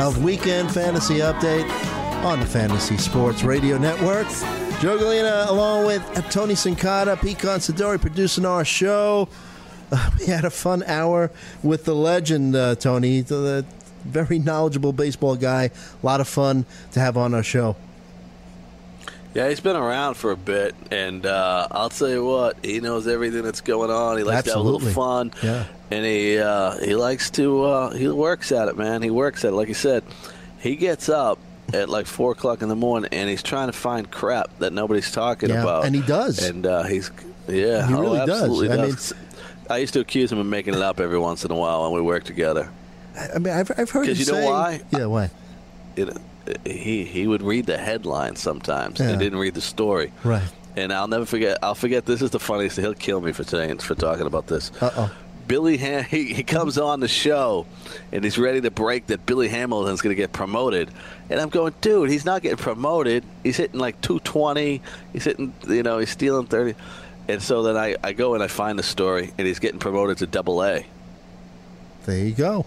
of Weekend Fantasy Update on the Fantasy Sports Radio Network. Joe Galena, along with Tony Sincata, Pete Considori, producing our show. Uh, we had a fun hour with the legend, uh, Tony, the, the very knowledgeable baseball guy. A lot of fun to have on our show. Yeah, he's been around for a bit, and uh, I'll tell you what, he knows everything that's going on. He likes Absolutely. to have a little fun, Yeah. And he uh, he likes to uh, he works at it, man. He works at it. Like you said, he gets up at like four o'clock in the morning, and he's trying to find crap that nobody's talking Yeah, about, and he does. And uh, he's yeah, He oh, really does. I mean- I used to accuse him of making it up every once in a while when we worked together. I mean, I've, I've heard him 'Cause you know why? Yeah, why? It, he he would read the headline sometimes. Yeah. He didn't read the story. Right. And I'll never forget. I'll forget. This is the funniest. He'll kill me for saying for talking about this. Uh oh. Billy Ham- he, he comes on the show and he's ready to break that Billy Hamilton's going to get promoted. And I'm going, dude, he's not getting promoted. He's hitting like 220. He's hitting, you know, he's stealing 30. And so then I, I go and I find the story and he's getting promoted to double A. There you go.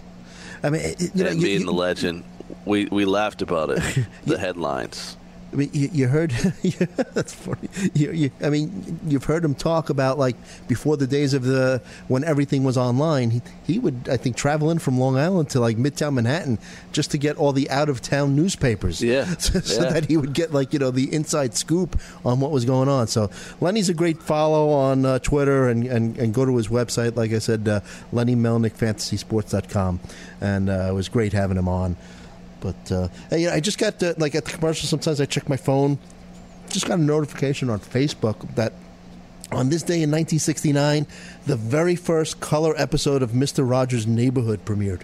I mean, you know, and you- being you- the legend, we, we laughed about it, the headlines. I mean, you, you heard yeah, that's funny. You, you, I mean, you've heard him talk about like before the days of the when everything was online. He he would I think travel in from Long Island to like Midtown Manhattan just to get all the out of town newspapers. Yeah, so, so yeah. that he would get like you know the inside scoop on what was going on. So Lenny's a great follow on uh, Twitter and, and and go to his website. Like I said, uh, Lenny Melnick FantasySports.com, and uh, it was great having him on. But uh, you know, I just got uh, like at the commercial. Sometimes I check my phone. Just got a notification on Facebook that on this day in 1969, the very first color episode of Mister Rogers' Neighborhood premiered.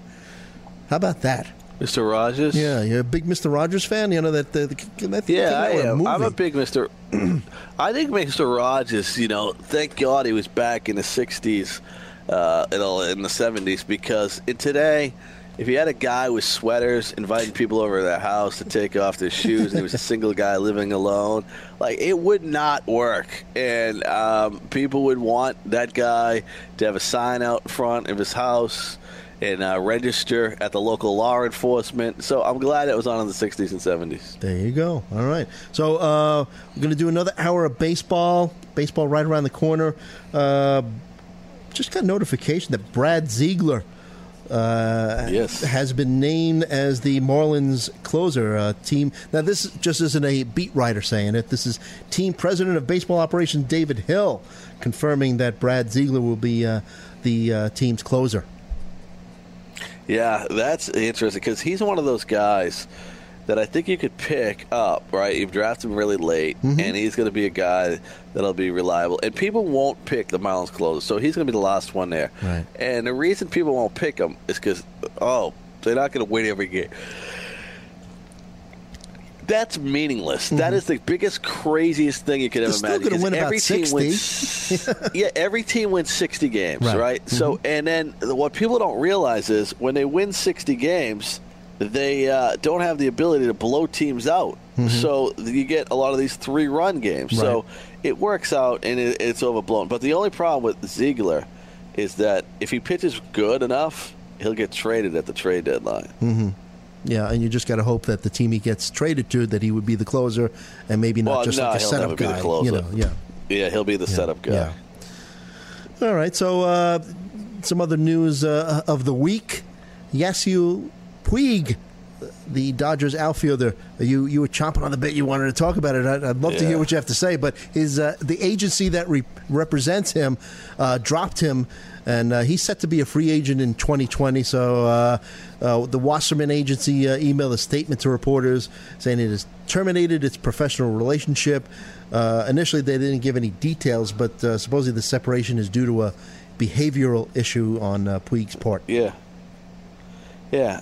How about that? Mr. Rogers? Yeah, you're a big Mister Rogers fan. You know that the, the that, Yeah, I am. I'm a big Mr. I think Mr. Rogers, you know, thank God he was back in the 60s, uh, in the 70s, because in today, if you had a guy with sweaters inviting people over to their house to take off their shoes, and he was a single guy living alone, like it would not work. And um, people would want that guy to have a sign out front of his house and uh, register at the local law enforcement. So I'm glad it was on in the 60s and 70s. There you go. All right. So uh, we're going to do another hour of baseball. Baseball right around the corner. Uh, just got notification that Brad Ziegler uh, Yes. has been named as the Marlins closer uh, team. Now, this just isn't a beat writer saying it. This is team president of baseball operations David Hill confirming that Brad Ziegler will be uh, the uh, team's closer. Yeah, that's interesting because he's one of those guys that I think you could pick up, right? You've drafted him really late, Mm-hmm. and he's going to be a guy that'll be reliable. And people won't pick the Marlins closer, so he's going to be the last one there. Right. And the reason people won't pick him is because, oh, they're not going to win every game. That's meaningless. That is the biggest, craziest thing you could ever Mm-hmm. Still imagine. win about every team 60. wins yeah, every team wins 60 games, Right. right? So, and then what people don't realize is when they win 60 games, they uh, don't have the ability to blow teams out. So you get a lot of these three run games. So it works out and it, it's overblown. But the only problem with Ziegler is that if he pitches good enough, he'll get traded at the trade deadline. Yeah, and you just got to hope that the team he gets traded to that he would be the closer and maybe not Well, just no, like a setup never be the guy. You know, yeah. Yeah, he'll be the setup guy. Yeah. All right. So uh, some other news uh, of the week: Yasu Puig, the Dodgers outfielder. You you were chomping on the bit. You wanted to talk about it. I'd, I'd love to hear what you have to say. But his uh, the agency that re- represents him uh, dropped him. And uh, he's set to be a free agent in 2020. So uh, uh, the Wasserman agency uh, emailed a statement to reporters saying it has terminated its professional relationship. Uh, initially, they didn't give any details, but uh, supposedly the separation is due to a behavioral issue on uh, Puig's part. Yeah. Yeah.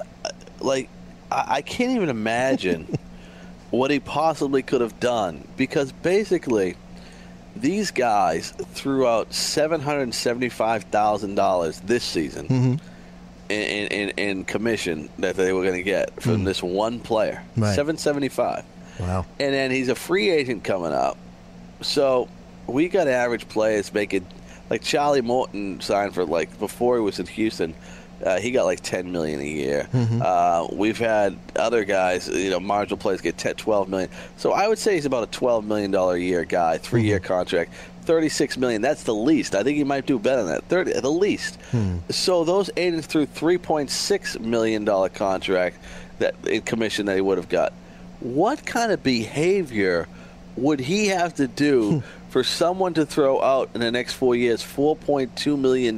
Like, I, I can't even imagine what he possibly could have done because basically these guys threw out seven hundred seventy-five thousand dollars this season Mm-hmm. in, in, in commission that they were going to get from this one player. Mm. Right. Seven seventy-five, Wow. and then he's a free agent coming up. So we got average players making like Charlie Morton signed for like before he was in Houston. Uh, he got like 10 million a year. Uh, we've had other guys, you know, marginal players get 10, 12 million. So I would say he's about a 12 million dollar a year guy, 3 year contract. 36 million. That's the least. I think he might do better than that. 30, the least. So those agents through 3.6 million dollar contract that in commission that he would have got. What kind of behavior would he have to do for someone to throw out in the next four years $4.2 million?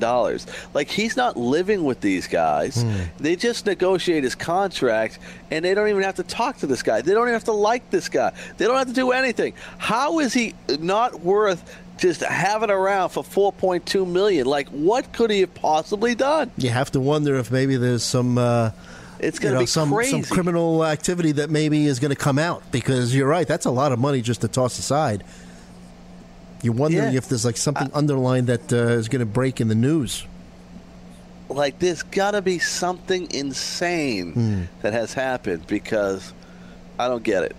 Like, he's not living with these guys. They just negotiate his contract, and they don't even have to talk to this guy. They don't even have to like this guy. They don't have to do anything. How is he not worth just having around for 4.2 million? Like, what could he have possibly done? You have to wonder if maybe there's some. Uh, It's you going to know, be some, crazy. some criminal activity that maybe is going to come out because you're right. That's a lot of money just to toss aside. You're wondering Yeah. if there's like something underlying that uh, is going to break in the news. like there's got to be something insane Hmm. that has happened because I don't get it.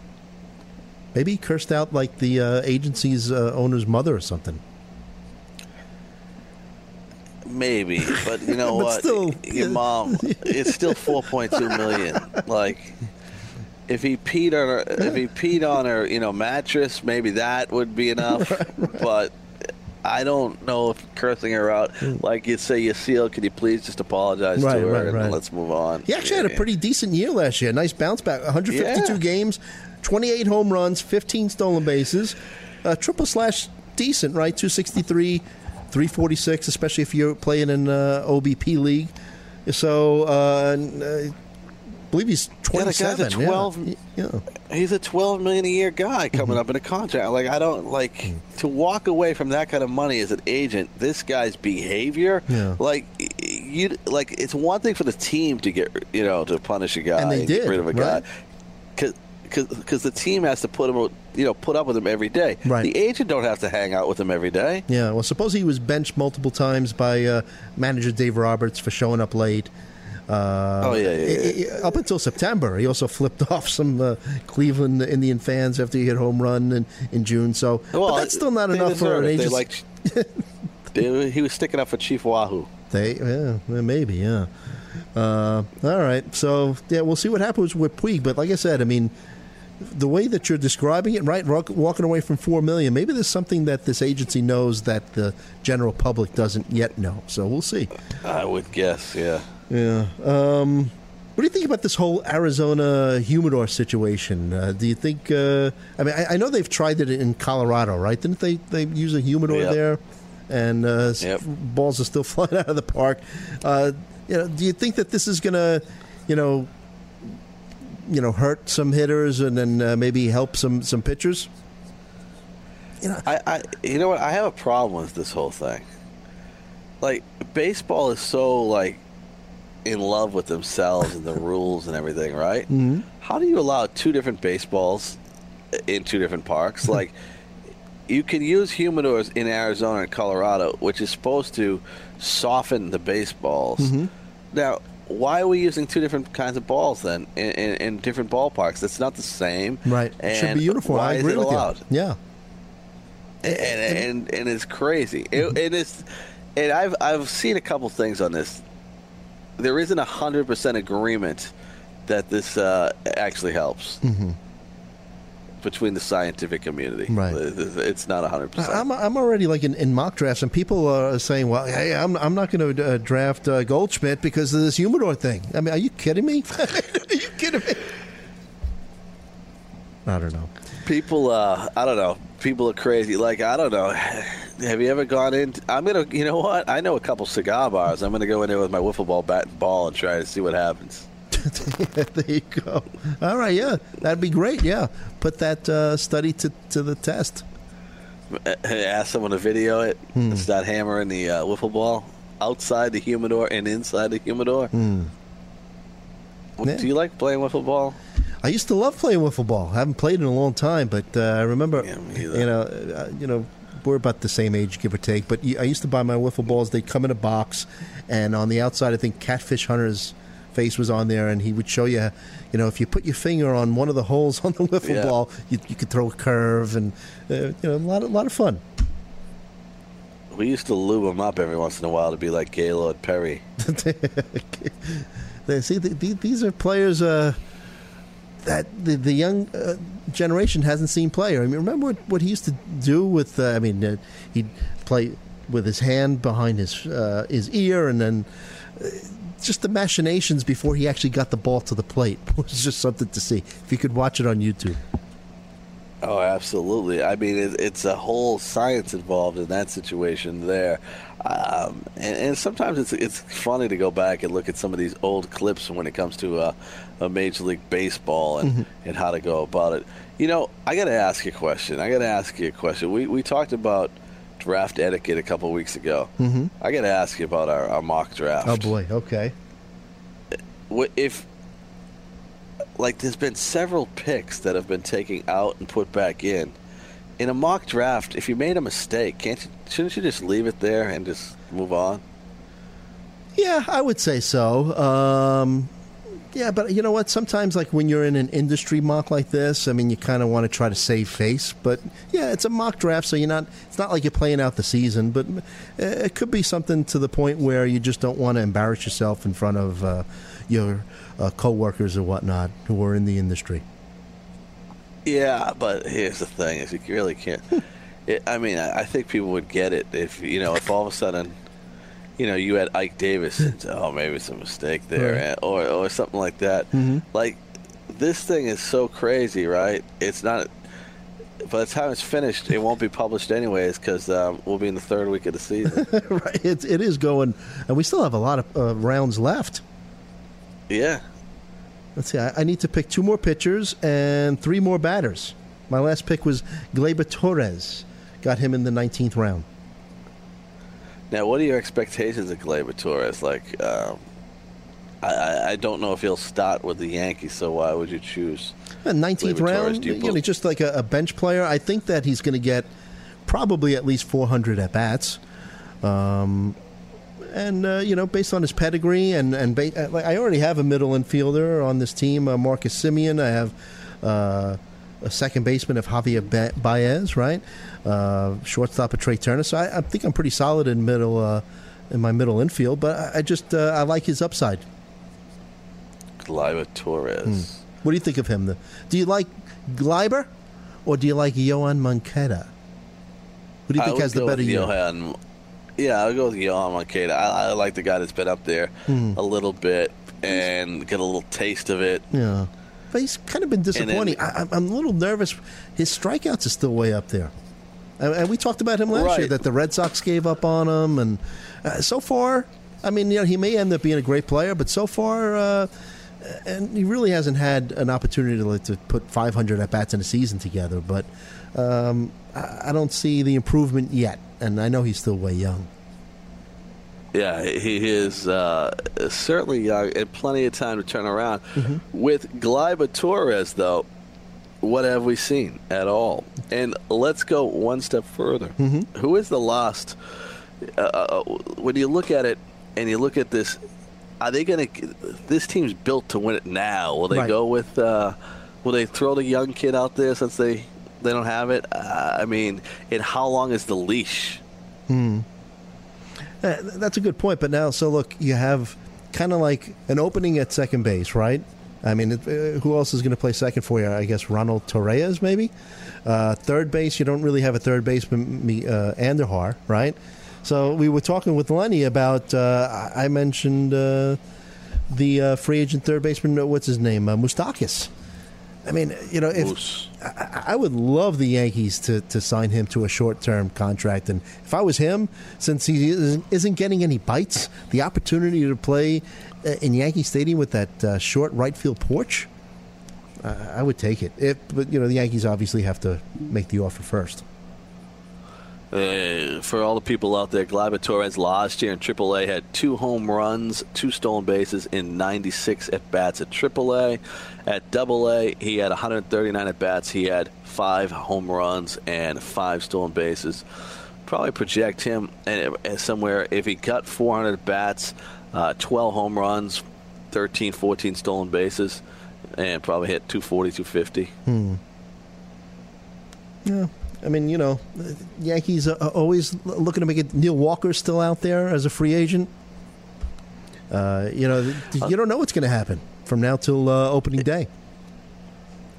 Maybe he cursed out like the uh, agency's uh, owner's mother or something. Maybe, but you know But what? still- Your mom, it's still 4.2 million. Like if he peed on her, if he peed on her, you know, mattress, maybe that would be enough. But I don't know if cursing her out, like you say, you seal, can you please just apologize Right, to her right, and right. let's move on. He actually had a pretty decent year last year. Nice bounce back. 152 Yeah. games, 28 home runs, 15 stolen bases, uh, triple slash decent, right? 263, 346, especially if you're playing in uh, OBP league. So, uh, uh, believe he's Yeah, guy's a 27. 12 Yeah. yeah. He's a twelve million a year guy coming Mm-hmm. up in a contract. Like I don't like to walk away from that kind of money as an agent. This guy's behavior, Yeah. like you, like it's one thing for the team to get you know to punish a guy And they get did, rid of a right? guy, because the team has to put him you know put up with him every day. Right. The agent don't have to hang out with him every day. Yeah, well, suppose he was benched multiple times by uh, manager Dave Roberts for showing up late. Uh, Oh, yeah, yeah, yeah. Up until September, he also flipped off some uh, Cleveland Indian fans after he hit home run in, in June. So, but that's still not enough for an it. They like they, he was sticking up for Chief Wahoo. They, yeah, maybe, yeah. Uh, all right, so yeah, we'll see what happens with Puig. But like I said, I mean, the way that you're describing it, right, walking away from four million, maybe there's something that this agency knows that the general public doesn't yet know. So we'll see. I would guess, yeah. Yeah. Um, what do you think about this whole Arizona humidor situation? Uh, do you think? Uh, I mean, I, I know they've tried it in Colorado, right? Didn't they? They use a humidor Yep. there, and uh, Yep. balls are still flying out of the park. Uh, you know, do you think that this is going to, you know, you know, hurt some hitters and then uh, maybe help some some pitchers? You know, I, I, you know what? I have a problem with this whole thing. Like baseball is so like in love with themselves and the rules and everything, right? Mm-hmm. How do you allow two different baseballs in two different parks? like you can use humidors in Arizona and Colorado, which is supposed to soften the baseballs. Mm-hmm. Now, why are we using two different kinds of balls then in, in, in different ballparks? It's not the same, right? It should be uniform. Why I agree is it with allowed? you. Yeah. and and, and it's crazy. It, it is, and I've I've seen a couple things on this. There isn't a hundred percent agreement that this uh, actually helps between the scientific community. Right. It's not hundred percent. I'm, I'm already like in, in mock drafts, and people are saying, "Well, hey, I'm, I'm not going to uh, draft uh, Goldschmidt because of this humidor thing." I mean, are you kidding me? are you kidding me? I don't know. People, uh, I don't know. People are crazy. Like I don't know. Have you ever gone in? I'm gonna. You know what? I know a couple cigar bars. I'm gonna go in there with my wiffle ball bat and ball and try to see what happens. there you go. All right, yeah, that'd be great. Yeah, put that uh, study to to the test. ask someone to video it Hmm. start hammering the uh, wiffle ball outside the humidor and inside the humidor. Hmm. Yeah. Do you like playing wiffle ball? I used to love playing wiffle ball. I haven't played in a long time, but uh, I remember, Yeah, you know, uh, you know, we're about the same age, give or take. But I used to buy my wiffle balls. They'd come in a box, and on the outside, I think Catfish Hunter's face was on there, and he would show you, you know, if you put your finger on one of the holes on the wiffle Yeah. ball, you, you could throw a curve, and uh, you know, a lot, of, lot of fun. We used to lube them up every once in a while to be like Gaylord Perry. They- See, the, the, these are players uh, that the, the young uh, generation hasn't seen play. I mean, remember what, what he used to do with? Uh, I mean, uh, he'd play with his hand behind his uh, his ear, and then uh, just the machinations before he actually got the ball to the plate was just something to see. If you could watch it on YouTube, Oh, absolutely. I mean, it, it's a whole science involved in that situation there. Um, and, and sometimes it's it's funny to go back and look at some of these old clips when it comes to uh, a Major League Baseball and, and how to go about it. You know, I got to ask you a question. I got to ask you a question. We, we talked about draft etiquette a couple weeks ago. Mm-hmm. I got to ask you about our, our mock draft. oh boy, okay, What if like there's been several picks that have been taken out and put back in in a mock draft if you made a mistake can't you shouldn't you just leave it there and just move on Yeah, I would say so. Um, yeah, but you know what? Sometimes, like when you're in an industry mock like this, I mean, you kind of want to try to save face. But yeah, it's a mock draft, so you're not. It's not like you're playing out the season, but uh, it could be something to the point where you just don't want to embarrass yourself in front of uh, your uh, coworkers or whatnot who are in the industry. yeah but here's the thing is you really can't it, i mean I, I think people would get it if you know if all of a sudden you know you had ike davis and oh maybe it's a mistake there Right. and- or, or something like that like this thing is so crazy right it's not by the time it's finished, it won't be published anyways because um, we'll be in the third week of the season. right? It, it is going, and we still have a lot of uh, rounds left. yeah, Let's see. I, I need to pick two more pitchers and three more batters. My last pick was Gleyber Torres. Got him in the 19th round. Now, what are your expectations of Gleyber Torres? Like, um, I, I, don't know if he'll start with the Yankees, so why would you choose? Uh, 19th round, you know, just like a, a bench player. I think that he's going to get probably at least 400 at bats. Um, and uh, you know, based on his pedigree, and and ba- uh, like, I already have a middle infielder on this team, uh, Marcus Semien. I have uh, a second baseman of Javier ba- Baez, right? Uh, shortstop of Trea Turner. So I, I think I'm pretty solid in middle uh, in my middle infield, but I, I just uh, I like his upside. Gleyber Torres. What do you think of him? The- Do you like Gleyber or do you like Yoan Moncada? Who do you think has the go better with year? Yoan. Yeah, I'll go with Yoan Moncada. I, I like the guy that's been up there Hmm. a little bit and get a little taste of it. Yeah. But he's kind of been disappointing. I, I'm- I'm a little nervous. His strikeouts are still way up there. And, and we talked about him last year that the Red Sox gave up on him. And uh, so far, I mean, you know, he may end up being a great player, but so far, uh, and he really hasn't had an opportunity to, like, to put 500 at bats in a season together. But um, I, I don't see the improvement yet. And I know he's still way young. Yeah, he is uh, certainly young and plenty of time to turn around. With Gleyber Torres, though, what have we seen at all? And let's go one step further. Who is the last? Uh, uh, when you look at it and you look at this, are they going to? This team's built to win it now. Will they Right. go with? Uh, will they throw the young kid out there since they they don't have it? Uh, I mean, and how long is the leash? Uh, that's a good point. But now, so look, you have kind of like an opening at second base, right? I mean, it, uh, who else is going to play second for you? I guess Ronald Torreyes, maybe. Uh, third base, you don't really have a third baseman, uh, Andujar, right? So we were talking with Lenny about. Uh, I mentioned uh, the uh, free agent third baseman. What's his name? Moustakas. I mean, you know, if I, I would love the Yankees to, to sign him to a short term contract, and if I was him, since he isn't, isn't getting any bites, the opportunity to play uh, in Yankee Stadium with that uh, short right field porch, uh, I would take it. If, but you know, the Yankees obviously have to make the offer first. Uh, for all the people out there, Gleyber Torres last year in AAA had 32 home runs, two stolen bases in 96 at bats at AAA. At AA, he had 139 at bats. He had five home runs and five stolen bases. Probably project him somewhere if he got 400 bats, uh, 12 home runs, 13, 14 stolen bases, and probably hit 240, 250. Hmm. Yeah. I mean, you know, Yankees are always looking to make it. Neil Walker's still out there as a free agent. Uh, you know, you don't know what's going to happen from now till uh, opening day.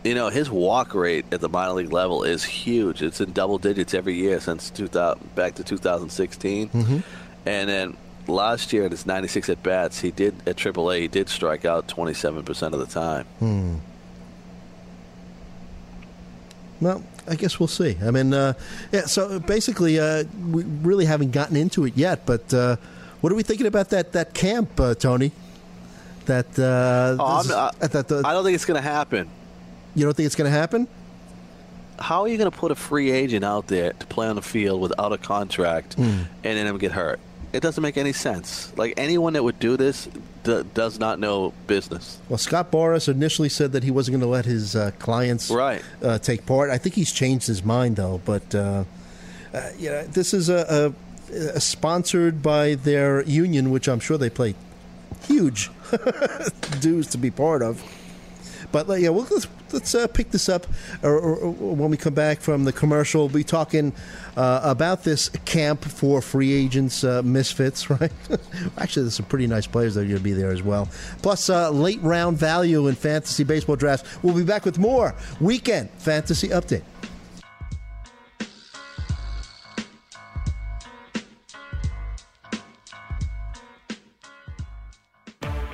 You know, his walk rate at the minor league level is huge. It's in double digits every year since 2000, back to 2016. Mm-hmm. And then last year in his 96 at bats, he did at AAA, he did strike out 27% of the time. Hmm. Well, I guess we'll see. I mean, uh, yeah. So basically, uh, we really haven't gotten into it yet. But uh, what are we thinking about that that camp, uh, Tony? That, uh, Oh, I'm- I- that the- I don't think it's going to happen. you don't think it's going to happen? How are you going to put a free agent out there to play on the field without a contract Hmm. and then him get hurt? It doesn't make any sense. Like anyone that would do this d- does not know business. Well, Scott Boras initially said that he wasn't going to let his uh, clients Right. uh, take part. I think he's changed his mind though. But uh, uh, you know, this is a, a sponsored by their union, which I'm sure they pay huge dues to be part of. But uh, yeah, let's let's uh, pick this up or, or, or when we come back from the commercial. We'll be talking uh, about this camp for free agents, uh, misfits, right? Actually, there's some pretty nice players that are going to be there as well. Plus, uh, late round value in fantasy baseball drafts. We'll be back with more weekend fantasy update.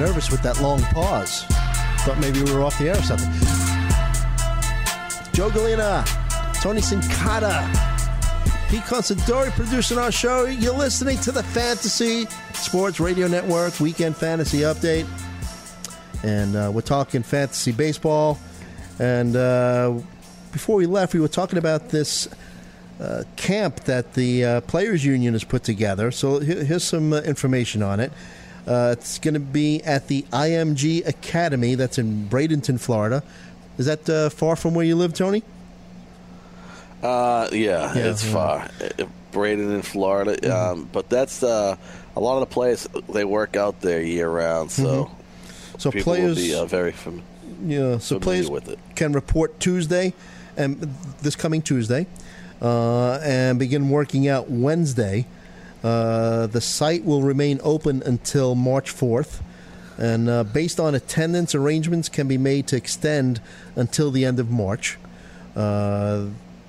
Nervous with that long pause. Thought maybe we were off the air or something. Joe Galena, Tony Sincata, Pete Considori producing our show. You're listening to the Fantasy Sports Radio Network Weekend Fantasy Update. And uh, we're talking fantasy baseball. And uh, before we left, we were talking about this uh, camp that the uh, Players Union has put together. So here- here's some uh, information on it. Uh, it's going to be at the IMG Academy. That's in Bradenton, Florida. Is that uh, far from where you live, Tony? Uh, yeah, Yeah, it's yeah. far. Bradenton, Braden in Florida, um, but that's uh, a lot of the players. They work out there year round, so Mm-hmm. So players, will be uh, very familiar. yeah, so players with it. can report Tuesday, and this coming Tuesday, uh, and begin working out Wednesday. Uh, the site will remain open until March 4th, and uh, based on attendance, arrangements can be made to extend until the end of March. Uh,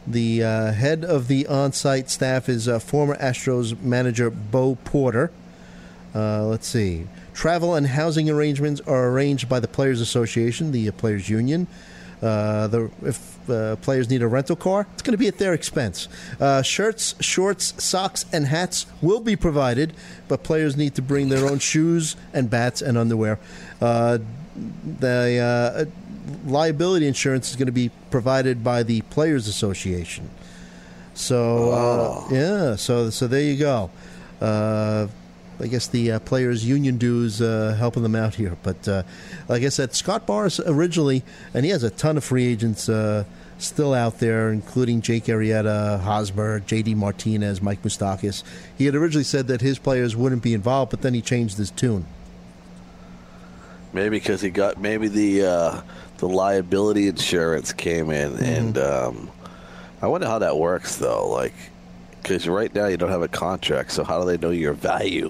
the uh, head of the on site staff is uh, former Astros manager Bo Porter. Let's see. Travel and housing arrangements are arranged by the Players Association, the Players Union. The, if uh, players need a rental car, it's going to be at their expense. Uh, shirts, shorts, socks, and hats will be provided, but players need to bring their own shoes and bats and underwear. Uh, the uh, liability insurance is going to be provided by the Players Association. So uh, yeah, so so there you go. Uh, I guess the uh, players' union dues uh, helping them out here. But uh, like I said, Scott Boras originally, and he has a ton of free agents uh, still out there, including Jake Arrieta, Hosmer, J.D. Martinez, Mike Moustakas. He had originally said that his players wouldn't be involved, but then he changed his tune. Maybe because he got maybe the uh, the liability insurance came in, Mm-hmm. and um, I wonder how that works though. Like, because right now you don't have a contract, so how do they know your value?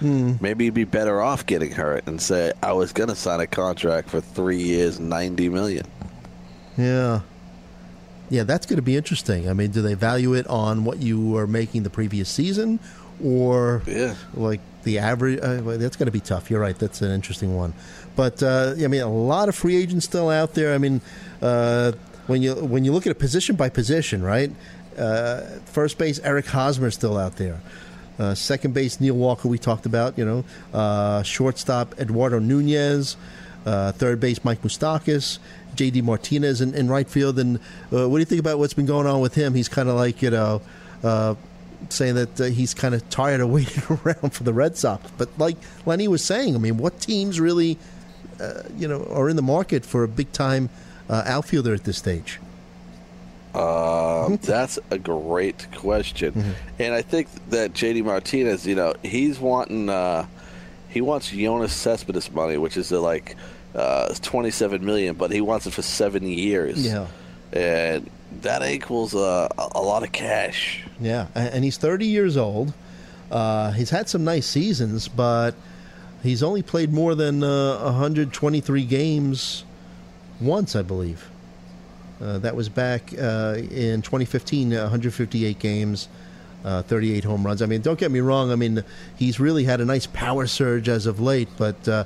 Maybe you'd be better off getting hurt and say, I was going to sign a contract for three years, ninety million. Yeah. Yeah, that's going to be interesting. I mean, do they value it on what you were making the previous season or Yeah. like the average? Uh, well, that's going to be tough. You're right. That's an interesting one. But uh, I mean, a lot of free agents still out there. I mean, uh, when you when you look at it position by position, right? Uh, first base, Eric Hosmer is still out there. Uh, second base, Neil Walker, we talked about. You know, uh, shortstop, Eduardo Nunez. Uh, third base, Mike Moustakas. J.D. Martinez in, in right field. And uh, what do you think about what's been going on with him? He's kind of like you know. Uh, saying that uh, he's kind of tired of waiting around for the Red Sox. But like Lenny was saying, I mean, what teams really, you know, are in the market for a big time outfielder at this stage? Um, that's a great question, and I think that JD Martinez, you know, he's wanting uh, he wants Yoenis Cespedes money, which is uh, like uh, twenty seven million, but he wants it for seven years. Yeah. and that equals uh, a, lot of cash. Yeah, and he's 30 years old. Uh, he's had some nice seasons, but he's only played more than uh, 123 games once, I believe. Uh, that was back uh, in 2015, uh, 158 games, uh, 38 home runs. I mean, don't get me wrong. I mean, he's really had a nice power surge as of late, but uh,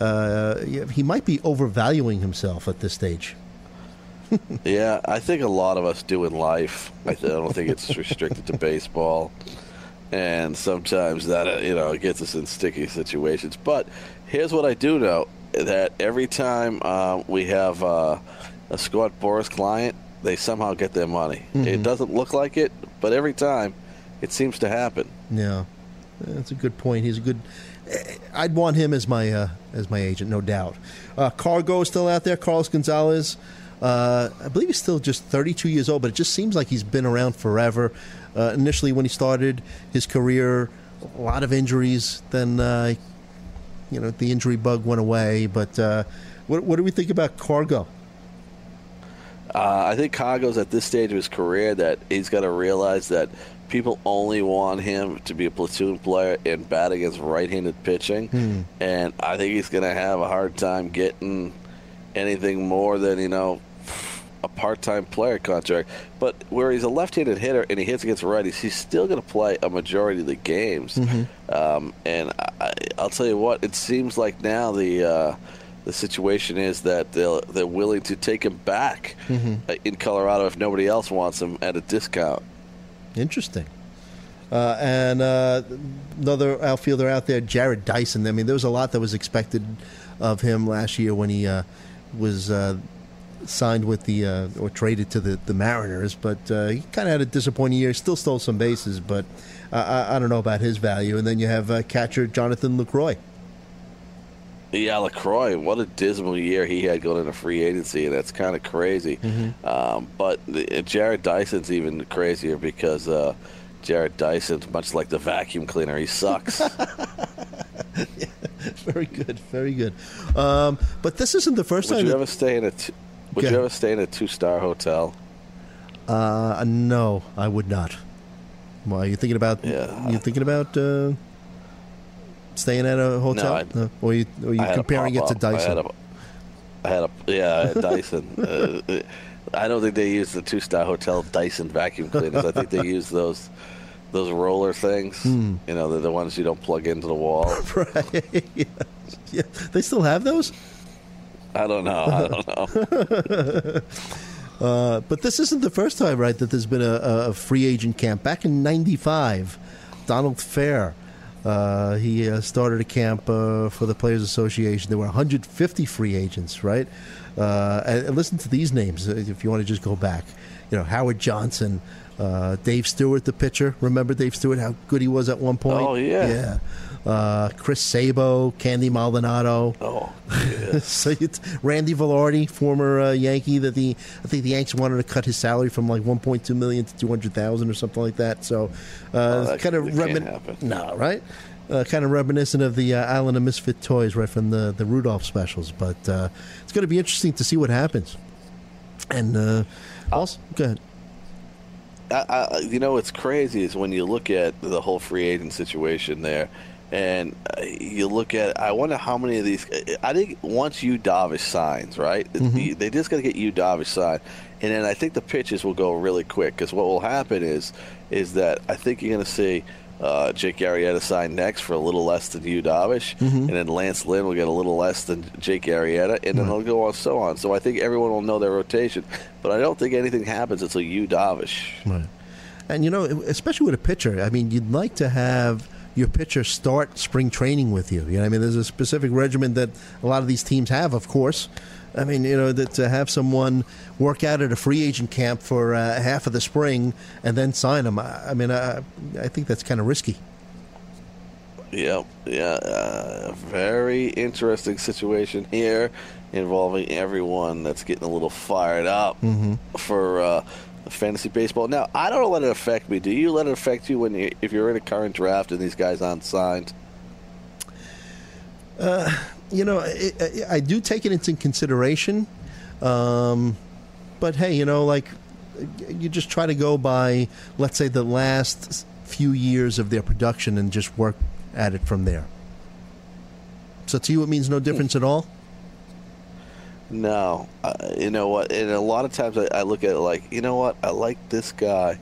uh, he might be overvaluing himself at this stage. Yeah, I think a lot of us do in life. I, th- I don't think it's restricted to baseball, and sometimes that you know gets us in sticky situations. But here's what I do know: that every time we have a Scott Boras client, they somehow get their money. It doesn't look like it, but every time, it seems to happen. Yeah, that's a good point. He's a good. eh, I'd want him as my uh, as my agent, no doubt. Uh, Cargo is still out there. Carlos Gonzalez, uh, I believe he's still just 32 years old, but it just seems like he's been around forever. Uh, initially, when he started his career, a lot of injuries. Then, uh, you know, the injury bug went away. But uh, what, what do we think about Cargo? Uh, I think Cargo's at this stage of his career that he's got to realize that people only want him to be a platoon player and bat against right-handed pitching, and I think he's going to have a hard time getting anything more than you know a part-time player contract. But where he's a left-handed hitter and he hits against righties, he's still going to play a majority of the games. Um, and I, I'll tell you what, it seems like now the. Uh, the situation is that they'll, they're willing to take him back uh, in Colorado if nobody else wants him at a discount. Interesting. Uh, and uh, another outfielder out there, Jarrod Dyson. I mean, there was a lot that was expected of him last year when he uh, was uh, signed with the uh, or traded to the, the Mariners, but uh, he kind of had a disappointing year. Still stole some bases, but I, I, don't know about his value. And then you have uh, catcher Jonathan Lucroy. Yeah, Lucroy, what a dismal year he had going into free agency, and that's kind of crazy. Um, but the, Jarrod Dyson's even crazier because uh, Jarrod Dyson's much like the vacuum cleaner. He sucks. yeah, very good, very good. Um, but this isn't the first would time. you that- ever stay in a Would Okay. you ever stay in a two-star hotel? Uh, no, I would not. Why are you thinking about? Yeah. You thinking about uh, staying at a hotel? I'd- Uh, or you, or you I comparing it to pop-up. I Dyson? had a, I had a yeah, I Dyson. uh, I don't think they use the two-star hotel Dyson vacuum cleaners. I think they use those those roller things. Hmm. You know, they're the ones you don't plug into the wall. right. yeah. yeah. They still have those? I don't know. I don't know. Uh, but this isn't the first time, right, that there's been a, a free agent camp. Back in '95, Donald Fehr, uh, he uh, started a camp uh, for the Players Association. There were 150 free agents, right? Uh, and, and listen to these names uh, if you want to just go back. You know, Howard Johnson, uh, Dave Stewart, the pitcher. Remember Dave Stewart? How good he was at one point. Oh, yeah. yeah. Uh, Chris Sabo, Candy Maldonado. Oh, so it's Randy Velarde, former uh, Yankee, that the I think the Yanks wanted to cut his salary from like 1.2 million to 200 thousand or something like that. So, uh, Oh, that- kind of can't. No, right? Uh, kind of reminiscent of the uh, Island of Misfit Toys, right from the the Rudolph specials. But uh, it's going to be interesting to see what happens. And uh, also, go ahead. I, I, you know what's crazy is when you look at the whole free agent situation there, And uh, you look at, I wonder how many of these. I think once Yu Darvish signs, right? They just got to get Yu Darvish signed, and then I think the pitches will go really quick. Because what will happen is, is that I think you're going to see uh, Jake Arrieta sign next for a little less than Yu Darvish, and then Lance Lynn will get a little less than Jake Arrieta, and then they'll go on so on. So I think everyone will know their rotation, but I don't think anything happens until Yu Darvish. Right. And you know, especially with a pitcher, I mean, you'd like to have your pitcher start spring training with you. You know, I mean, there's a specific regimen that a lot of these teams have, of course. I mean, you know, that to have someone work out at a free agent camp for uh, half of the spring and then sign them, I, I mean, I, I think that's kind of risky. Yep, yeah, uh, very interesting situation here involving everyone that's getting a little fired up for uh, fantasy baseball. Now, I don't let it affect me. Do you let it affect you when you, if you're in a current draft and these guys aren't signed? you know, I, I- I do take it into consideration. Um, but hey, you know, like you just try to go by, let's say, the last few years of their production and just work at it from there. So to you, it means no difference at all. No, uh, you know what? And a lot of times I, I look at it like, you know what? I like this guy,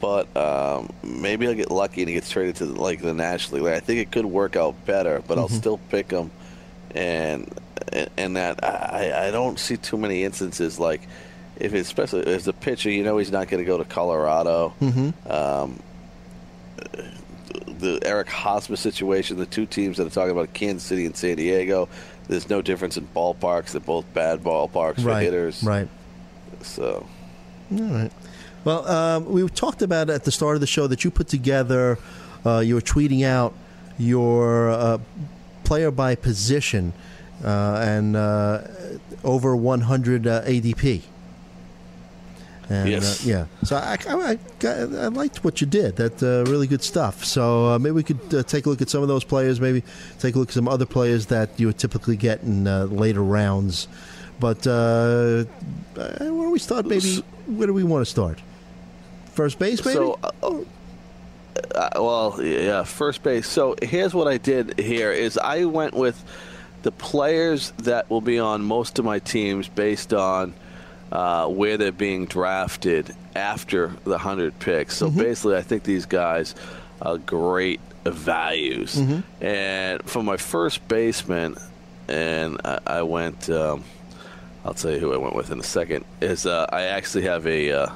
but um, maybe I'll get lucky and he gets traded to like the National League. Like, I think it could work out better, but I'll still pick him. And and that I, I don't see too many instances like if it's, especially as a pitcher, you know he's not going to go to Colorado. Um, the Eric Hosmer situation, the two teams that are talking about Kansas City and San Diego. There's no difference in ballparks. They're both bad ballparks for hitters. right. So All right. Well, um, we talked about at the start of the show that you put together, uh, you were tweeting out your uh, player by position uh, and uh, over 100 uh, ADP. And, Yes. Uh, yeah. So I, I, I, I liked what you did. That uh, really good stuff. So uh, maybe we could uh, take a look at some of those players. Maybe take a look at some other players that you would typically get in uh, later rounds. But uh, uh, don't we start? Maybe where do we want to start? First base, maybe. So, uh, well, yeah, first base. So here's what I did here is I went with the players that will be on most of my teams based on uh, where they're being drafted after the hundred picks. So basically, I think these guys are great values. And for my first baseman, and I, I went. Um, I'll tell you who I went with in a second. Is uh, I actually have a, uh,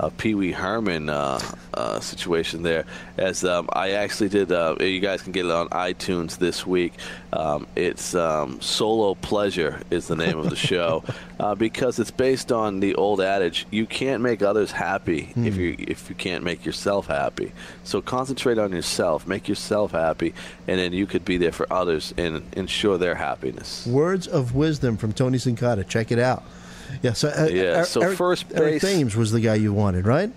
a Pee Wee Herman uh, uh, situation there. As um, I actually did, uh, you guys can get it on iTunes this week. Um, it's um, Solo Pleasure is the name of the show uh, because it's based on the old adage: you can't make others happy if you if you can't make yourself happy. So concentrate on yourself, make yourself happy, and then you could be there for others and ensure their happiness. Words of wisdom from Tony Sincata. Check it out. Yeah. So, uh, Yeah, so Eric, first Eric base- Thames was the guy you wanted, right?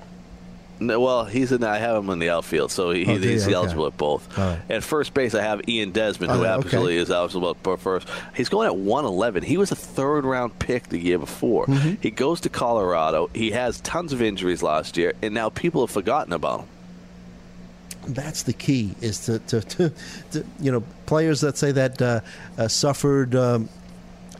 No, well, he's in. I have him in the outfield, so he, Oh, he's you? eligible at both. Right. At first base, I have Ian Desmond, who Oh, okay. absolutely is eligible at first. He's going at 111. He was a third round pick the year before. Mm-hmm. He goes to Colorado. He has tons of injuries last year, and now people have forgotten about him. That's the key. Is to, to, to, to you know players that say that uh, uh, suffered. Um,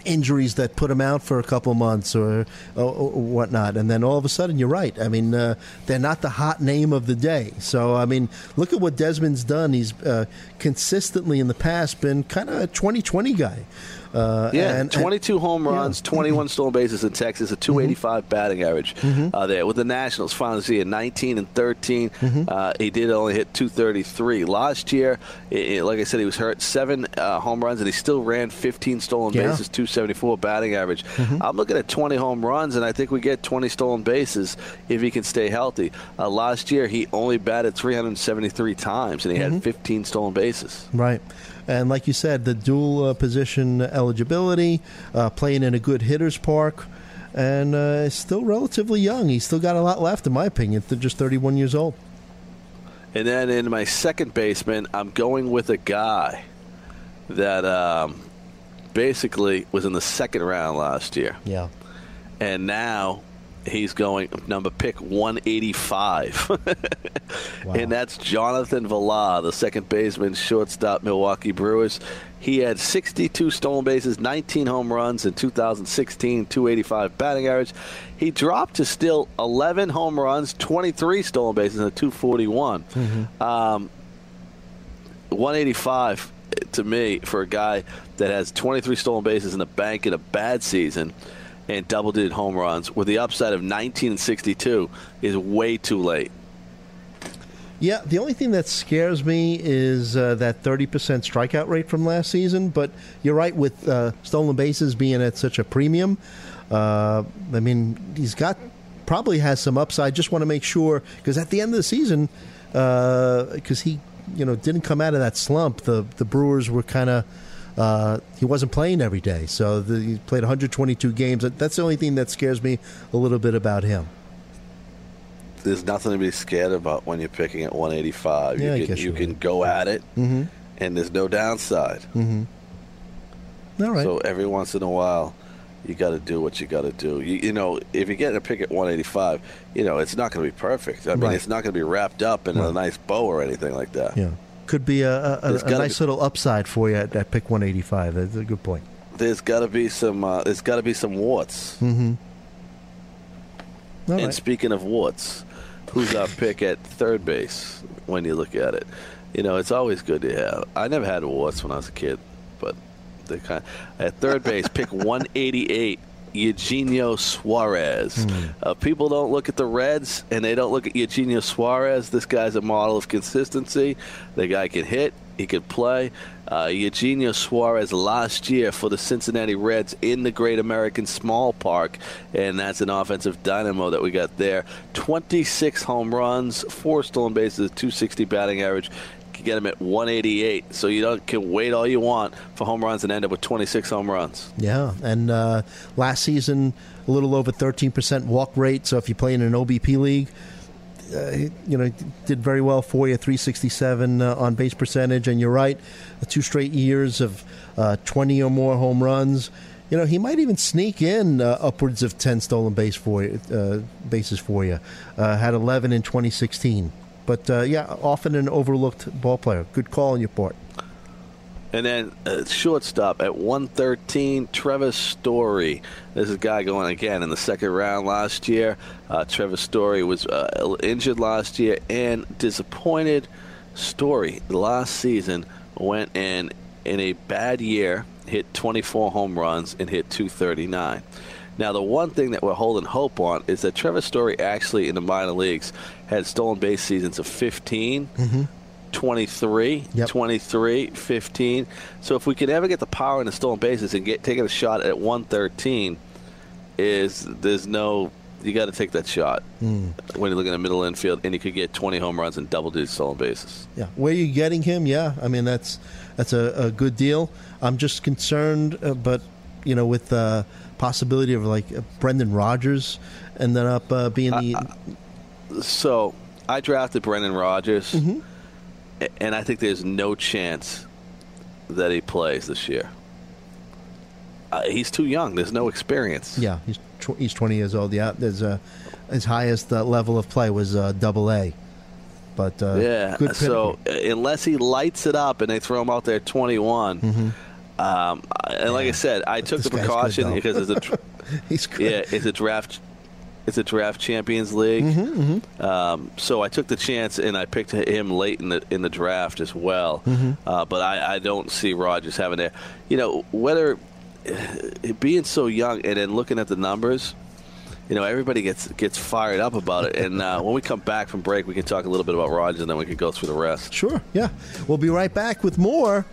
Injuries that put them out for a couple months or, or, or whatnot, and then all of a sudden you're right. I mean, uh, they're not the hot name of the day. So I mean, look at what Desmond's done. He's uh, consistently in the past been kind of a 2020 guy. Uh, Yeah, and- and- 22 home runs, Yeah. 21 stolen bases in Texas, a 285 batting average Mm-hmm. uh, there. With the Nationals, finally see a 19 and 13. Mm-hmm. Uh, he did only hit 233 last year. i i- like I said, he was hurt seven uh, home runs, and he still ran 15 stolen Yeah. Mm-hmm. bases, 274 batting average. I'm looking at 20 home runs, and I think we get 20 stolen bases if he can stay healthy. Uh, last year, he only batted 373 times, and he Mm-hmm. had 15 stolen bases. Right. And like you said, the dual uh, position eligibility, uh, playing in a good hitter's park, and uh, still relatively young. He's still got a lot left, in my opinion. They're just 31 years old. And then in my second baseman, I'm going with a guy that um, basically was in the second round last year. Yeah. And now He's going number pick 185. And that's Jonathan Villar, the second baseman, shortstop, Milwaukee Brewers. He had 62 stolen bases, 19 home runs in 2016, 285 batting average. He dropped to still 11 home runs, 23 stolen bases, and a 241. Um, 185 to me for a guy that has 23 stolen bases in the bank in a bad season and double digit home runs with the upside of 19 and 62 is way too late. Yeah, the only thing that scares me is uh, that 30% strikeout rate from last season. But you're right, with uh, stolen bases being at such a premium, uh, I mean, he's got probably has some upside. Just want to make sure because at the end of the season, because he you know didn't come out of that slump, the the Brewers were kind of. Uh, he wasn't playing every day, so the, he played 122 games. That's the only thing that scares me a little bit about him. There's nothing to be scared about when you're picking at 185. Yeah, you can, guess you you're can right. go at it, Mhm. and there's no downside. Mm-hmm. All right. So every once in a while, you got to do what you got to do. You, you know, if you're getting a pick at 185, you know it's not going to be perfect. I mean, Right. it's not going to be wrapped up in a nice bow or anything like that. Yeah. Could be a, a, a, There's a gotta nice be- little upside for you at, at pick 185. That's a good point. There's got to be some. Uh, there's got to be some warts. Mm-hmm. All and right. speaking of warts, who's our pick at third base when you look at it? You know, it's always good to have. I never had warts when I was a kid, but they kind at third base, pick 188. Eugenio Suarez. Uh, people don't look at the Reds and they don't look at Eugenio Suarez. This guy's a model of consistency. The guy can hit, he can play. Uh, Eugenio Suarez last year for the Cincinnati Reds in the Great American Small Park, and that's an offensive dynamo that we got there. 26 home runs, four stolen bases, 260 batting average. Can get him at 188. So you don't can wait all you want for home runs and end up with 26 home runs. Yeah, and uh, last season a little over 13% walk rate. So if you play in an OBP league, uh, you know, did very well for you. 367 uh, on base percentage, and you're right, two straight years of uh, 20 or more home runs. You know, he might even sneak in uh, upwards of 10 stolen base for you, uh, bases for you. Uh, had 11 in 2016. But uh, yeah, often an overlooked ball player. Good call on your part. And then uh, shortstop at 113, Trevor Story. This is a guy going again in the second round last year. Uh, Trevor Story was uh, injured last year and disappointed. Story last season went in in a bad year, hit 24 home runs and hit 239. Now, the one thing that we're holding hope on is that Trevor Story actually in the minor leagues had stolen base seasons of 15, 23, 23, 15. So if we can ever get the power in the stolen bases and get taking a shot at 113, is there's no you got to take that shot Mm. when you look at the middle infield and you could get 20 home runs and double digit stolen bases. Yeah, where you getting him? Yeah, I mean that's that's a, a good deal. I'm just concerned, uh, but you know, with the possibility of like uh, Brendan Rodgers ended up uh, being the. So I drafted Brendan Rodgers, Mm-hmm. and I think there's no chance that he plays this year. Uh, he's too young. There's no experience. yeah, he's tw- he's 20 years old. Yeah, there's a his highest uh, level of play was uh, Double A, but uh, yeah. good So uh, unless he lights it up and they throw him out there 21, Mm-hmm. Um, and like I said, I took the this guy's good, precaution because it's a dr- he's good. yeah, it's a draft. It's a draft Champions League, Mm-hmm, um, so I took the chance and I picked him late in the in the draft as well. Mhm. Uh, but I, I don't see Rodgers having there. You know whether uh, being so young and then looking at the numbers, you know everybody gets gets fired up about it. And uh, when we come back from break, we can talk a little bit about Rodgers and then we can go through the rest. Sure. Yeah, we'll be right back with more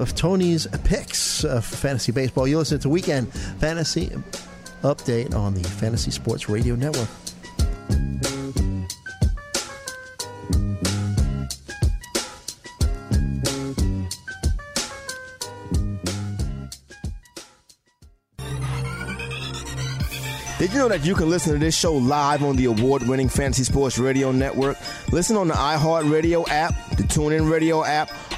of Tony's picks for fantasy baseball. You listen to Weekend Fantasy Update on the Fantasy Sports Radio Network. Did you know that you can listen to this show live on the award winning Fantasy Sports Radio Network? Listen on the iHeartRadio app, the TuneIn Radio app,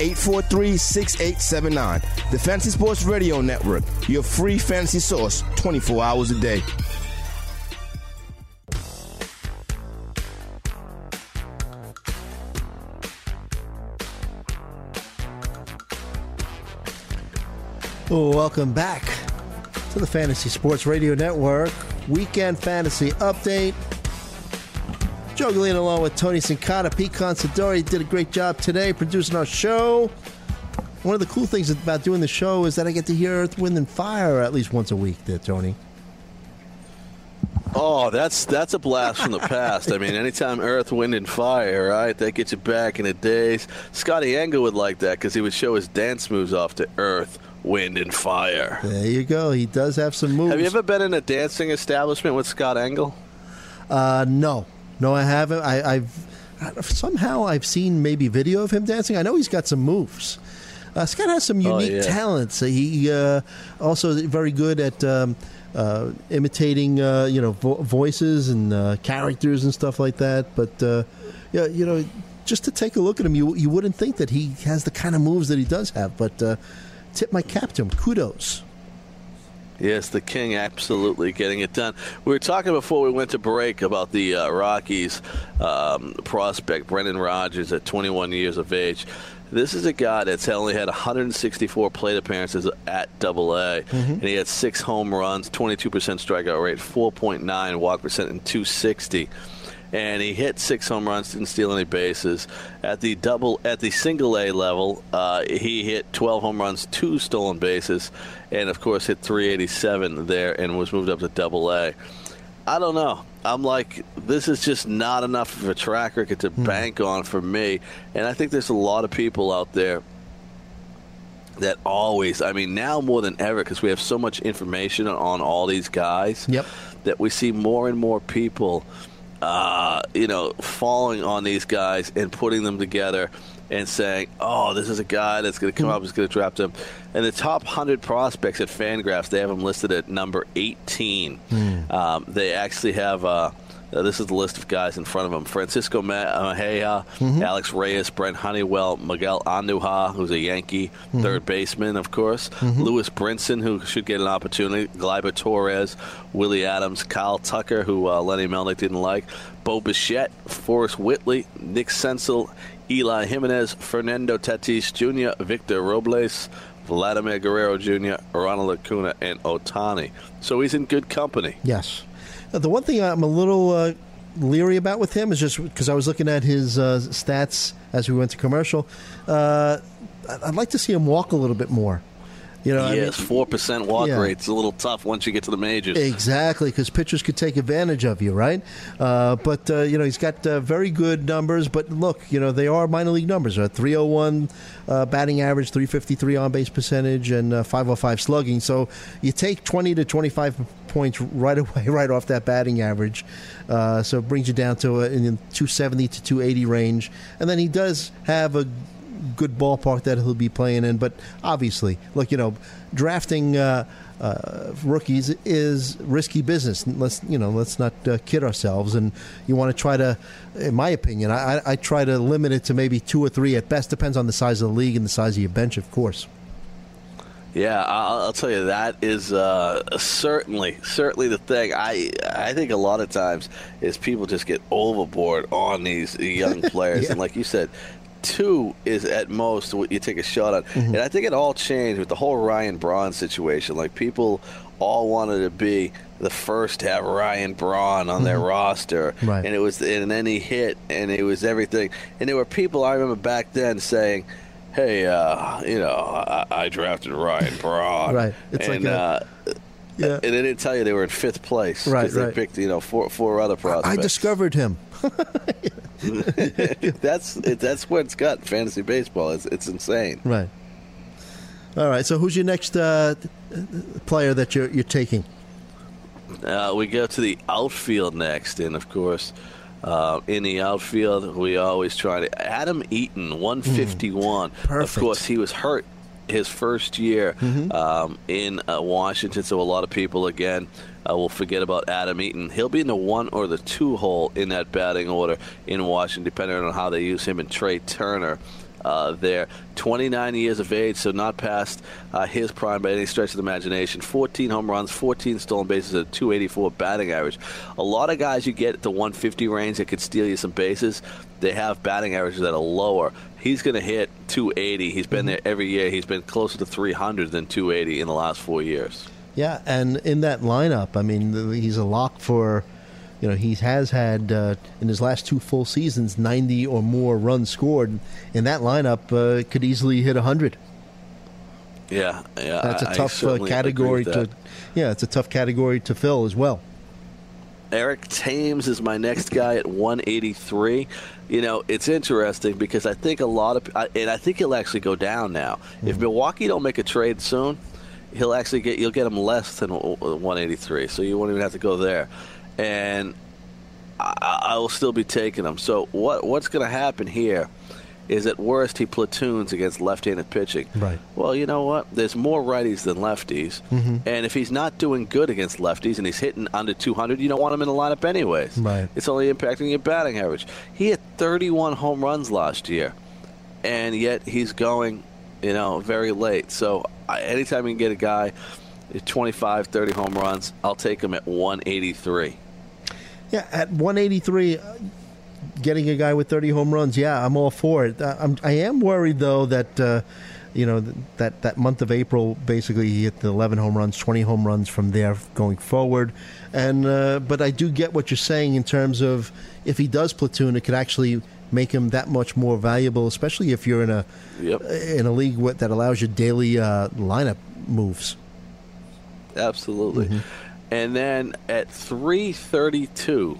843 6879. The Fantasy Sports Radio Network, your free fantasy source 24 hours a day. Welcome back to the Fantasy Sports Radio Network Weekend Fantasy Update. Joe Galena along with Tony Sincata. Pete Considori did a great job today producing our show. One of the cool things about doing the show is that I get to hear Earth, Wind, and Fire at least once a week there, Tony. Oh, that's that's a blast from the past. I mean, anytime Earth, Wind, and Fire, right? That gets you back in the days. Scotty Engel would like that because he would show his dance moves off to Earth, Wind, and Fire. There you go. He does have some moves. Have you ever been in a dancing establishment with Scott Engel? Uh, no, no, I haven't. I, I've somehow I've seen maybe video of him dancing. I know he's got some moves. Uh, Scott has some Oh, unique yeah. talents. He uh, also very good at um, uh, imitating, uh, you know, vo- voices and uh, characters and stuff like that. But uh, yeah, you know, just to take a look at him, you you wouldn't think that he has the kind of moves that he does have. But uh, tip my cap to him. Kudos. Yes, the King absolutely getting it done. We were talking before we went to break about the uh, Rockies um, prospect, Brendan Rodgers, at 21 years of age. This is a guy that's only had 164 plate appearances at Double A, and he had six home runs, 22% strikeout rate, 4.9 walk percent, and 260 and he hit six home runs, didn't steal any bases. At the double, at the single A level, uh, he hit 12 home runs, two stolen bases, and of course hit 387 there, and was moved up to double A. I don't know. I'm like, this is just not enough of a track record to bank on for me, and I think there's a lot of people out there that always, I mean, now more than ever, because we have so much information on all these guys, Yep. that we see more and more people, uh, you know, falling on these guys and putting them together and saying, oh, this is a guy that's going to come up, is going to draft him. And the top 100 prospects at Fangraphs, they have him listed at number 18. Um, they actually have. Uh, uh, this is the list of guys in front of him: Francisco Ma- uh, Mejia, Alex Reyes, Brent Honeywell, Miguel Andujar, who's a Yankee third baseman, of course. Lewis Brinson, who should get an opportunity. Gleyber Torres, Willy Adames, Kyle Tucker, who uh, Lenny Melnick didn't like. Bo Bichette, Forrest Whitley, Nick Senzel, Eloy Jimenez, Fernando Tatis Jr., Victor Robles. Vladimir Guerrero Jr., Ronald Acuna, and Ohtani. So he's in good company. Yes. Uh, The one thing I'm a little uh, leery about with him is just because I was looking at his uh, stats as we went to commercial. Uh, I'd like to see him walk a little bit more. You know, I mean- yes, four percent walk Yeah. rate. It's a little tough once you get to the majors. Exactly, because pitchers could take advantage of you, right? Uh, but uh, you know he's got uh, very good numbers. But look, you know they are minor league numbers: uh, 301 uh, batting average, 353 on base percentage, and uh, 505 slugging. So you take 20 to 25 points right away, right off that batting average. Uh, so it brings you down to a, in the 270 to 280 range, and then he does have a good ballpark that he'll be playing in. But obviously, look, you know, drafting uh, uh, rookies is risky business. Let's you know, let's not uh, kid ourselves. And you want to try to, in my opinion, I, I- try to limit it to maybe two or three at best. Depends on the size of the league and the size of your bench, of course. Yeah, I'll, I'll tell you that is uh, certainly certainly the thing. I I think a lot of times is people just get overboard on these young players, Yeah. and like you said. Two is at most what you take a shot on, Mm-hmm. and I think it all changed with the whole Ryan Braun situation. Like people all wanted to be the first to have Ryan Braun on their roster, Mm-hmm. Right. and it was and then he hit, and it was everything. And there were people I remember back then saying, "Hey, uh, you know, I, I drafted Ryan Braun." Right. It's and, like a- uh, Yeah. and they didn't tell you they were in fifth place. Right, They right. picked, you know, four four other prospects. I discovered him. that's it, that's what it's got. Fantasy baseball. It's it's insane. Right. All right. So who's your next uh, player that you're you're taking? Uh, we go to the outfield next, and of course, uh, in the outfield, we always try to Adam Eaton, one fifty one. Of Perfect. course, he was hurt his first year um, in uh, Washington, so a lot of people again uh, will forget about Adam Eaton. He'll be in the one or the two hole in that batting order in Washington, depending on how they use him and Trea Turner. Uh, there, 29 years of age, so not past uh, his prime by any stretch of the imagination. 14 home runs, 14 stolen bases, a 284 batting average. A lot of guys you get at the 150 range that could steal you some bases, they have batting averages that are lower. He's going to hit 280. He's been there every year. He's been closer to 300 than 280 in the last four years. Yeah, and in that lineup, I mean, he's a lock for. You know, he has had uh, in his last two full seasons 90 or more runs scored. In that lineup, uh, could easily hit 100. Yeah, yeah. That's a tough uh, category to. Yeah, it's a tough category to fill as well. Eric Thames is my next guy at 183. You know, it's interesting because I think a lot of, and I think he'll actually go down now. If Milwaukee don't make a trade soon, he'll actually get, you'll get him less than 183. So you won't even have to go there, and I, I will still be taking him. So what what's going to happen here? Is at worst he platoons against left-handed pitching. Right. Well, you know what? There's more righties than lefties, mm-hmm. and if he's not doing good against lefties and he's hitting under 200, you don't want him in the lineup anyways. Right. It's only impacting your batting average. He had 31 home runs last year, and yet he's going, you know, very late. So anytime you can get a guy, at 25, 30 home runs, I'll take him at 183. Yeah, at 183, uh, getting a guy with 30 home runs, yeah, I'm all for it. Uh, I'm, I am worried though that uh, you know that that month of April, basically he hit the 11 home runs, 20 home runs from there going forward, and uh, but I do get what you're saying in terms of if he does platoon, it could actually make him that much more valuable, especially if you're in a Yep. in a league with, that allows you daily uh, lineup moves. Absolutely. And then at 332,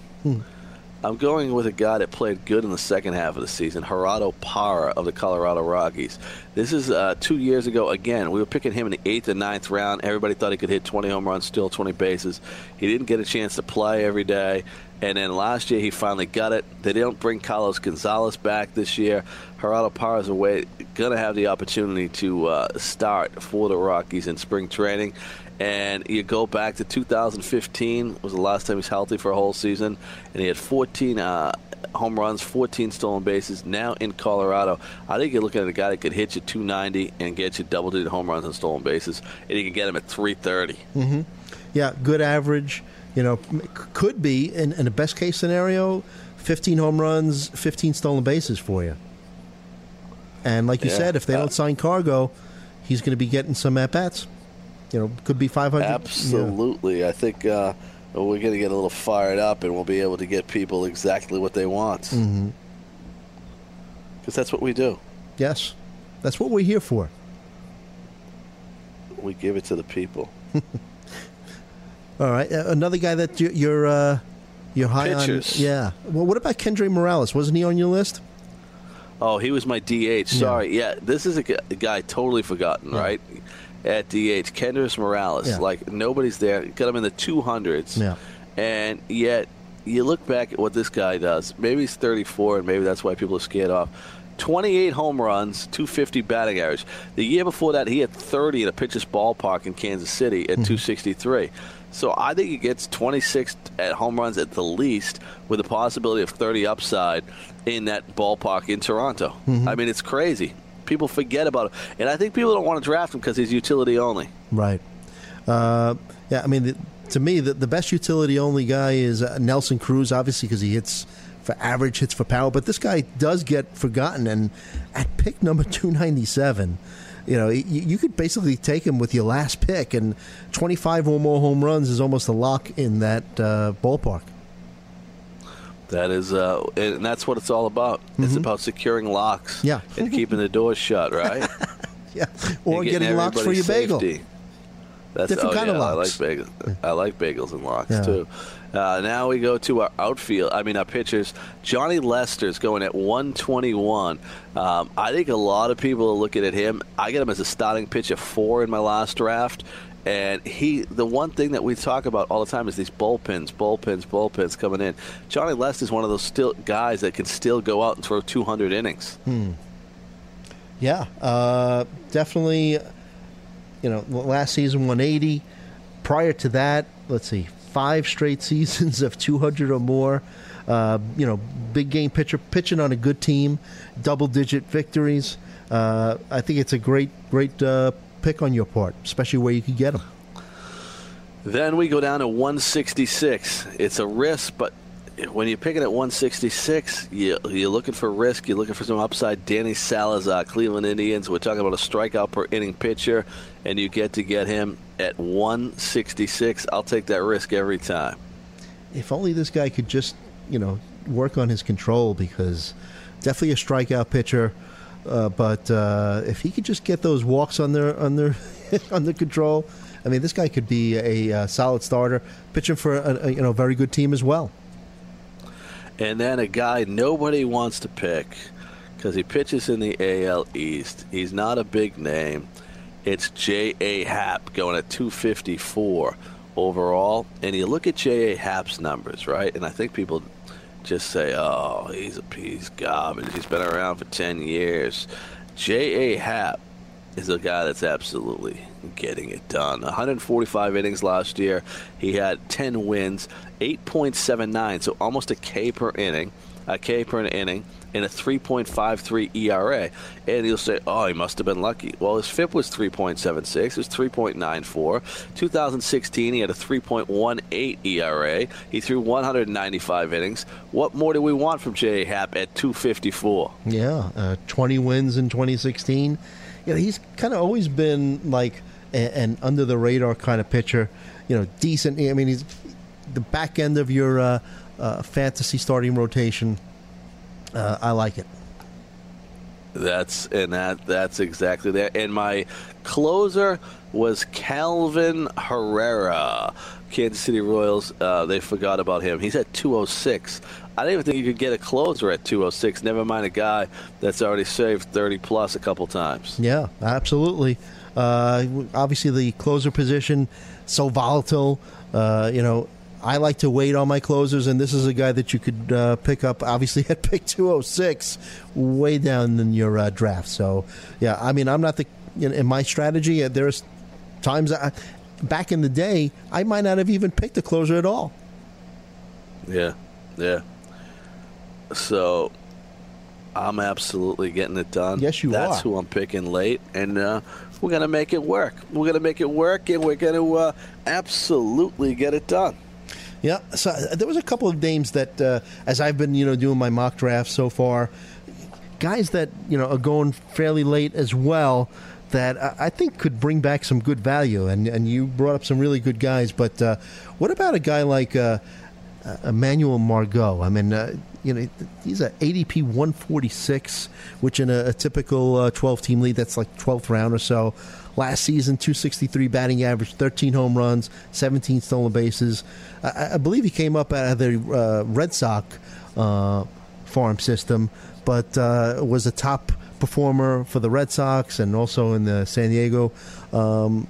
I'm going with a guy that played good in the second half of the season, Gerardo Parra of the Colorado Rockies. This is uh, two years ago. Again, we were picking him in the eighth and ninth round. Everybody thought he could hit 20 home runs, still 20 bases. He didn't get a chance to play every day. And then last year, he finally got it. They don't bring Carlos Gonzalez back this year. Gerardo Parra is away, going to have the opportunity to uh, start for the Rockies in spring training. And you go back to 2015 was the last time he was healthy for a whole season, and he had 14 uh, home runs, 14 stolen bases. Now in Colorado, I think you're looking at a guy that could hit you 290 and get you double-digit home runs and stolen bases, and you can get him at 330. Mm-hmm. Yeah, good average. You know, could be in, in a best case scenario, 15 home runs, 15 stolen bases for you. And like you Yeah. said, if they Uh, don't sign Cargo, he's going to be getting some at bats. You know, could be 500. yeah. Absolutely, I think uh, we're going to get a little fired up, and we'll be able to get people exactly what they want. Because Mhm. that's what we do. Yes, that's what we're here for. We give it to the people. All right, uh, another guy that you, you're uh, you're high Pitchers. on. Yeah. Well, what about Kendrys Morales? Wasn't he on your list? Oh, he was my DH. Sorry. Yeah, this is a, a guy totally forgotten, right? At DH, Kendrys Morales. Yeah. Like, nobody's there. Got him in the 200s. Yeah. And yet, you look back at what this guy does. Maybe he's 34, and maybe that's why people are scared off. 28 home runs, 250 batting average. The year before that, he had 30 at a pitcher's ballpark in Kansas City at 263. So I think he gets 26 at home runs at the least, with a possibility of 30 upside in that ballpark in Toronto. I mean, it's crazy. People forget about it, and I think people don't want to draft him because he's utility only. Right. Uh, yeah, I mean, the, to me, the, the best utility only guy is uh, Nelson Cruz, obviously, because he hits for average, hits for power. But this guy does get forgotten. And at pick number 297, you know, you, you could basically take him with your last pick, and 25 or more home runs is almost a lock in that uh, ballpark. That is, uh, and that's what it's all about. It's about securing locks, Mm-hmm. Yeah. and keeping the doors shut, right? Yeah. Or And getting locks for your everybody's bagel. That's Different oh, kind of locks. I like bagels. I like bagels and locks Yeah. too. Uh, now we go to our outfield. I mean, our pitchers. Johnny Lester's going at 121. Um, I think a lot of people are looking at him. I get him as a starting pitcher four in my last draft. And he, the one thing that we talk about all the time is these bullpens, bullpens, bullpens coming in. Johnny Lester is one of those still guys that can still go out and throw 200 innings. Hmm. Yeah, uh, definitely. You know, last season 180. Prior to that, let's see, five straight seasons of 200 or more. Uh, you know, big game pitcher, pitching on a good team, double digit victories. Uh, I think it's a great, great uh, pick on your part, especially where you could get them. Then we go down to 166. It's a risk, but when you're picking at 166, you, you're looking for risk. You're looking for some upside. Danny Salazar, Cleveland Indians. We're talking about a strikeout per inning pitcher, and you get to get him at 166. I'll take that risk every time. If only this guy could just, you know, work on his control because definitely a strikeout pitcher. Uh, but uh, if he could just get those walks on their on their under control, I mean, this guy could be a, uh solid starter, pitching for a, a you know very good team as well. And then a guy nobody wants to pick because he pitches in the AL East. He's not a big name. It's J.A. Happ going at 254 overall. And you look at J.A. Happ's numbers, right? And I think people just say, oh, he's a piece of garbage. He's been around for 10 years. J.A. Happ is a guy that's absolutely getting it done. 145 innings last year. He had 10 wins, 8.79, so almost a K per inning, a K per inning, and a 3.53 ERA. And you'll say, oh, he must have been lucky. Well, his FIP was 3.76, it was 3.94. 2016, he had a 3.18 ERA. He threw 195 innings. What more do we want from J.A. Happ at 254? Yeah, uh, 20 wins in 2016. You know, he's kind of always been like an under the radar kind of pitcher. You know, decent. I mean, he's the back end of your uh, uh, fantasy starting rotation. Uh, I like it. That's and that that's exactly that. And my closer was Kelvin Herrera, Kansas City Royals. Uh, they forgot about him. He's at 206. I didn't even think you could get a closer at 206. Never mind a guy that's already saved 30 plus a couple times. Yeah, absolutely. Uh, obviously, the closer position so volatile. Uh, you know, I like to wait on my closers, and this is a guy that you could uh, pick up. Obviously, at pick two hundred six, way down in your uh, draft. So, yeah, I mean, I'm not the in, in my strategy. uh, There's times I, back in the day, I might not have even picked a closer at all. Yeah, yeah. So I'm absolutely getting it done. Yes, you That's are. who I'm picking late, and uh, we're gonna make it work. We're gonna make it work, and we're gonna uh, absolutely get it done. Yeah, so uh, there was a couple of names that, uh, as I've been, you know, doing my mock draft so far, guys that you know are going fairly late as well. That I think could bring back some good value, and and you brought up some really good guys. But uh, what about a guy like uh, uh, Emmanuel Margot? I mean, uh, you know, he's a ADP 146, which in a, a typical uh, 12 team league, that's like 12th round or so. Last season, 263 batting average, 13 home runs, 17 stolen bases. I, I believe he came up out of the uh, Red Sox uh, farm system, but uh, was a top performer for the Red Sox and also in the San Diego um,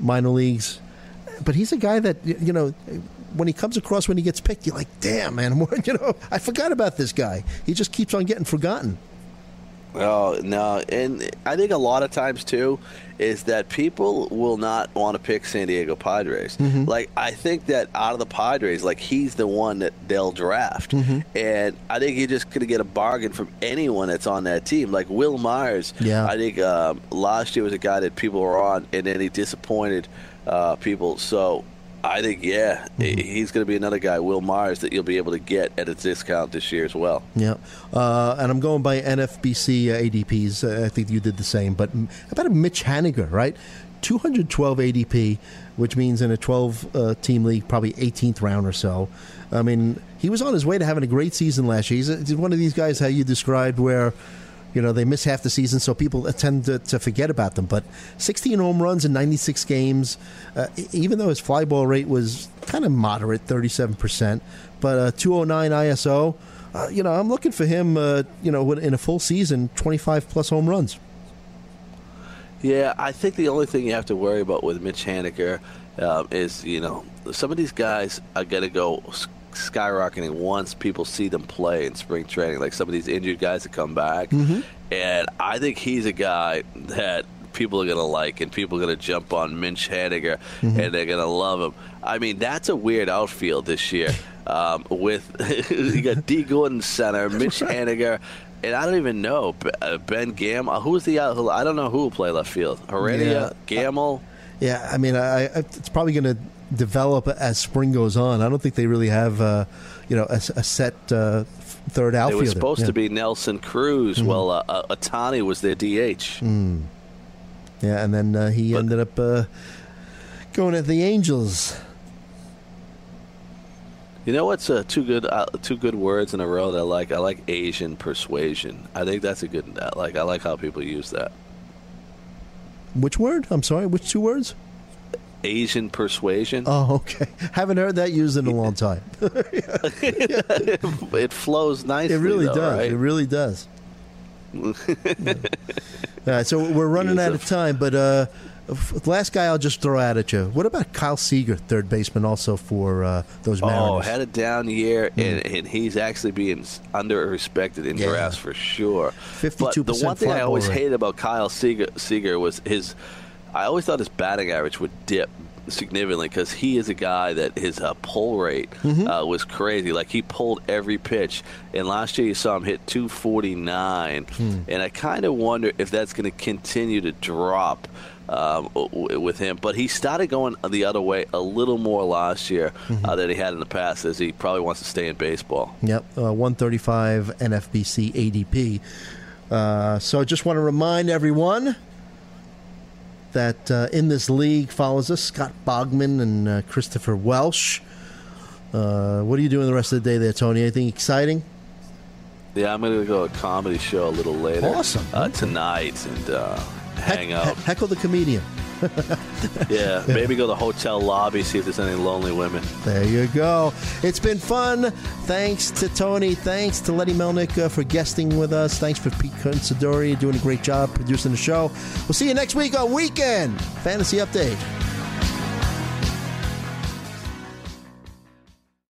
minor leagues. But he's a guy that you know. When he comes across, when he gets picked, you're like, "Damn, man! You know, I forgot about this guy. He just keeps on getting forgotten." Oh no, and I think a lot of times too is that people will not want to pick San Diego Padres. Like I think that out of the Padres, like he's the one that they'll draft, and I think you're just gonna get a bargain from anyone that's on that team. Like Wil Myers, Yeah. I think um, last year was a guy that people were on, and then he disappointed uh, people. So. I think, yeah, he's going to be another guy, Wil Myers, that you'll be able to get at a discount this year as well. Yeah, uh, and I'm going by NFBC uh, ADPs. Uh, I think you did the same. But about a Mitch Haniger, right? 212 ADP, which means in a 12 uh, team league, probably 18th round or so. I mean, he was on his way to having a great season last year. He's, a, he's one of these guys, how you described, where you know they miss half the season, so people tend to, to forget about them. But 16 home runs in 96 games, uh, even though his fly ball rate was kind of moderate, 37 percent, but uh, 209 ISO. Uh, you know, I'm looking for him. Uh, you know, in a full season, 25 plus home runs. Yeah, I think the only thing you have to worry about with Mitch Haniger um, is, you know, some of these guys are going to go skyrocketing once people see them play in spring training. Like some of these injured guys that come back. And I think he's a guy that people are going to like and people are going to jump on Mitch Haniger and they're going to love him. I mean, that's a weird outfield this year. Um, with you got Dee Gordon center, Mitch Haniger, and I don't even know uh, Ben Gamel. Who's the uh, I don't know who will play left field. Heredia, Yeah. Gamel. Yeah, I mean, I, I, it's probably going to develop as spring goes on. I don't think they really have, uh, you know, a, a set uh, third It outfielder. was supposed yeah. to be Nelson Cruz. Well, uh, uh, Ohtani was their DH. Yeah, and then uh, he But- ended up uh, going at the Angels. You know what's uh, two good uh, two good words in a row that I like? I like Asian persuasion. I think that's a good. I like I like how people use that. Which word? I'm sorry. Which two words? Asian persuasion. Oh, okay. Haven't heard that used in a long time. it flows nicely. it really though, does. Right? It really does. Yeah. All right, so we're running Use out of time, but uh, last guy I'll just throw out at you. What about Kyle Seager, third baseman, also for uh, those Oh, Mariners? had a down year, and, and he's actually being under-respected in Yeah. drafts for sure. 52% But the one thing I always rate. hated about Kyle Seager, Seager was his. I always thought his batting average would dip significantly because he is a guy that his uh, pull rate Mm-hmm. uh, was crazy. Like he pulled every pitch, and last year you saw him hit 249, Hmm. and I kind of wonder if that's going to continue to drop. Um, with him, but he started going the other way a little more last year Mm-hmm. uh, than he had in the past, as he probably wants to stay in baseball. Yep, uh, 135 NFBC ADP. Uh, so I just want to remind everyone that uh, in this league follows us Scott Bogman and uh, Christopher Welsh. Uh, what are you doing the rest of the day there, Tony? Anything exciting? Yeah, I'm going to go to a comedy show a little later. Awesome. Uh, tonight and uh, hang Heck- out. Heckle the comedian. Yeah, maybe go to the hotel lobby, see if there's any lonely women. There you go. It's been fun. Thanks to Tony. Thanks to Lenny Melnick uh, for guesting with us. Thanks for Pete Considori doing a great job producing the show. We'll see you next week on Weekend Fantasy Update.